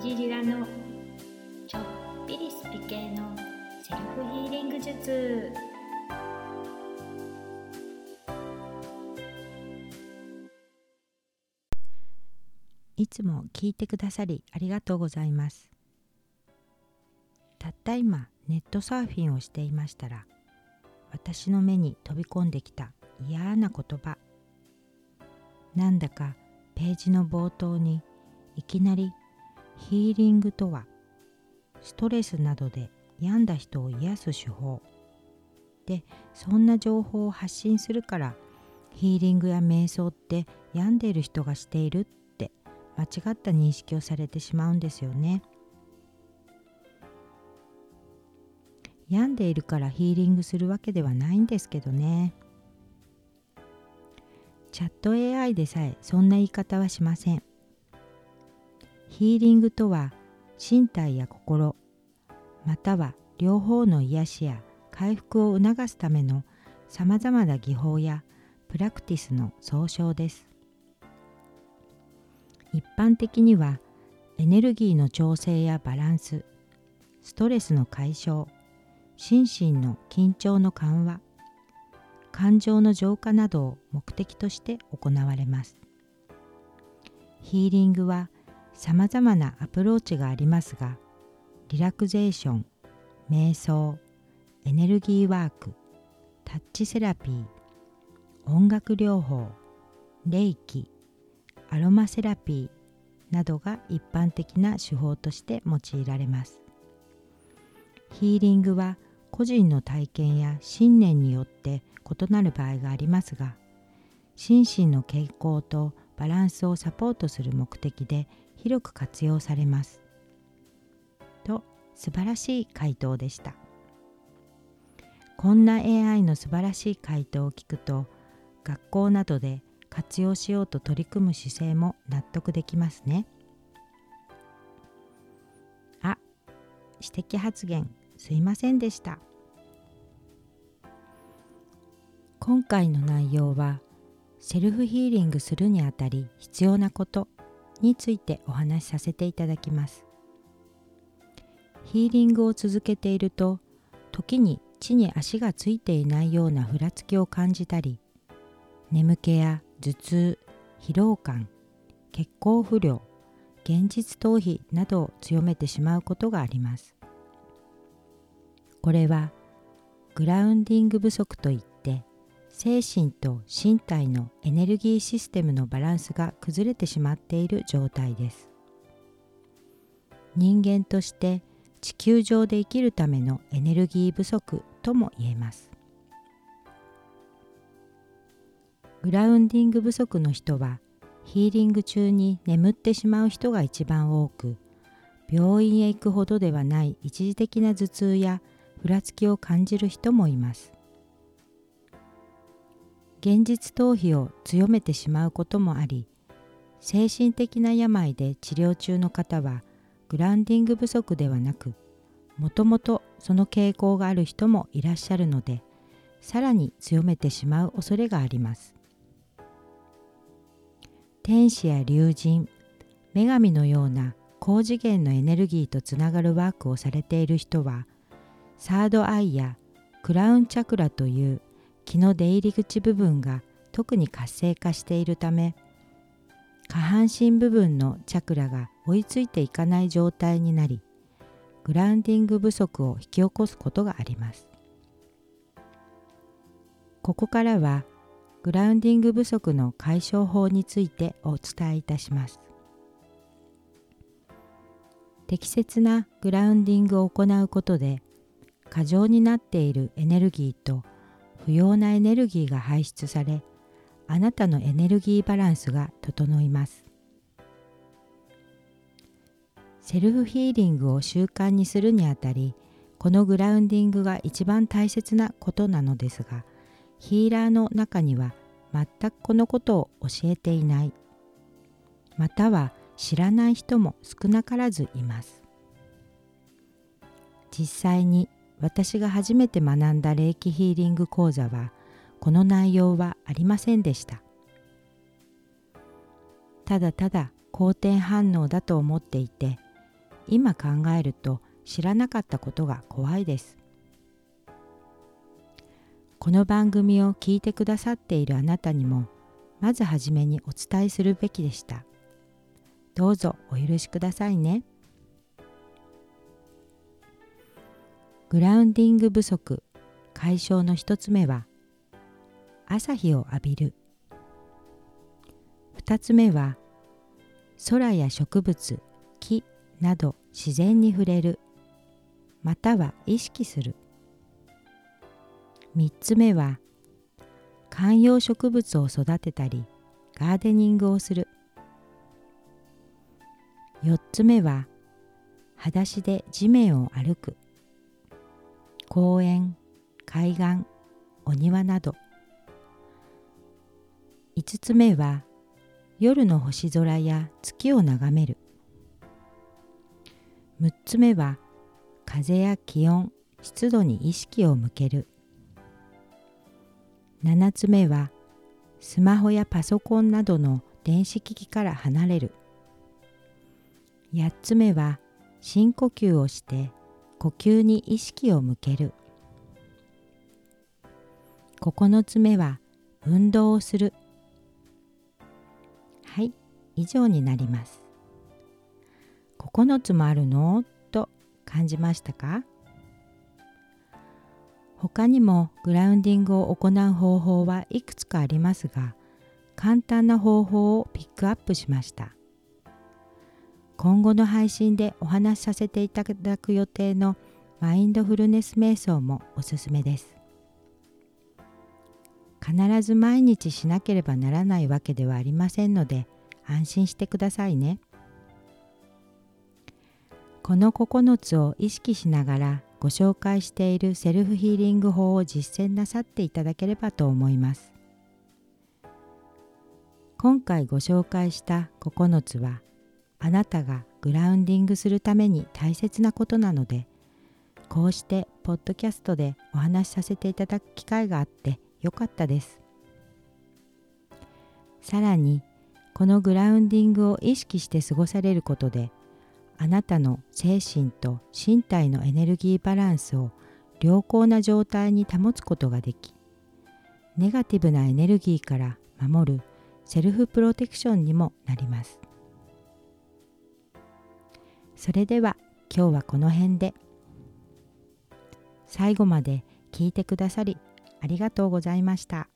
じりらのちょっぴりスピ系のセルフヒーリング術。いつも聞いてくださりありがとうございます。たった今ネットサーフィンをしていましたら私の目に飛び込んできた嫌な言葉。なんだかページの冒頭にいきなりヒーリングとはストレスなどで病んだ人を癒す手法でそんな情報を発信するからヒーリングや瞑想って病んでいる人がしているって間違った認識をされてしまうんですよね。病んでいるからヒーリングするわけではないんですけどね。チャット AI でさえそんな言い方はしません。ヒーリングとは身体や心または両方の癒しや回復を促すためのさまざまな技法やプラクティスの総称です。一般的にはエネルギーの調整やバランスストレスの解消心身の緊張の緩和感情の浄化などを目的として行われます。ヒーリングはさまざまなアプローチがありますがリラクゼーション瞑想エネルギーワークタッチセラピー音楽療法霊気アロマセラピーなどが一般的な手法として用いられます。ヒーリングは個人の体験や信念によって異なる場合がありますが心身の傾向とバランスをサポートする目的で広く活用されます。と素晴らしい回答でした。こんな AI の素晴らしい回答を聞くと学校などで活用しようと取り組む姿勢も納得できますね。あ、指摘発言すいませんでした。今回の内容はセルフヒーリングするにあたり必要なことについてお話しさせていただきます。ヒーリングを続けていると時に地に足がついていないようなふらつきを感じたり眠気や頭痛疲労感血行不良現実逃避などを強めてしまうことがありますこれはグラウンディング不足といっ精神と身体のエネルギーシステムのバランスが崩れてしまっている状態です。人間として地球上で生きるためのエネルギー不足とも言えます。グラウンディング不足の人はヒーリング中に眠ってしまう人が一番多く病院へ行くほどではない一時的な頭痛やふらつきを感じる人もいます。現実逃避を強めてしまうこともあり精神的な病で治療中の方はグランディング不足ではなくもともとその傾向がある人もいらっしゃるのでさらに強めてしまう恐れがあります。天使や竜神女神のような高次元のエネルギーとつながるワークをされている人はサードアイやクラウンチャクラという気の出入り口部分が特に活性化しているため下半身部分のチャクラが追いついていかない状態になりグラウンディング不足を引き起こすことがあります。ここからはグラウンディング不足の解消法についてお伝えいたします。適切なグラウンディングを行うことで過剰になっているエネルギーと不要なエネルギーが排出されあなたのエネルギーバランスが整います。セルフヒーリングを習慣にするにあたりこのグラウンディングが一番大切なことなのですがヒーラーの中には全くこのことを教えていないまたは知らない人も少なからずいます。実際に私が初めて学んだ霊気ヒーリング講座はこの内容はありませんでした。ただただ好転反応だと思っていて今考えると知らなかったことが怖いです。この番組を聞いてくださっているあなたにもまずはじめにお伝えするべきでした。どうぞお許しくださいね。グラウンディング不足。解消の一つ目は朝日を浴びる。二つ目は空や植物木など自然に触れる。または意識する。3つ目は観葉植物を育てたりガーデニングをする。4つ目は裸足で地面を歩く。公園海岸お庭など。5つ目は夜の星空や月を眺める。6つ目は風や気温湿度に意識を向ける。7つ目はスマホやパソコンなどの電子機器から離れる。8つ目は深呼吸をして呼吸に意識を向ける。9つ目は運動をする。はい以上になります。9つもあるの？と感じましたか？他にもグラウンディングを行う方法はいくつかありますが簡単な方法をピックアップしました。今後の配信でお話しさせていただく予定のマインドフルネス瞑想もおすすめです必ず毎日しなければならないわけではありませんので安心してくださいね。この9つを意識しながらご紹介しているセルフヒーリング法を実践なさっていただければと思います。今回ご紹介した9つはあなたがグラウンディングするために大切なことなのでこうしてポッドキャストでお話しさせていただく機会があってよかったです。さらにこのグラウンディングを意識して過ごされることであなたの精神と身体のエネルギーバランスを良好な状態に保つことができネガティブなエネルギーから守るセルフプロテクションにもなりますそれでは今日はこの辺で最後まで聞いてくださりありがとうございました。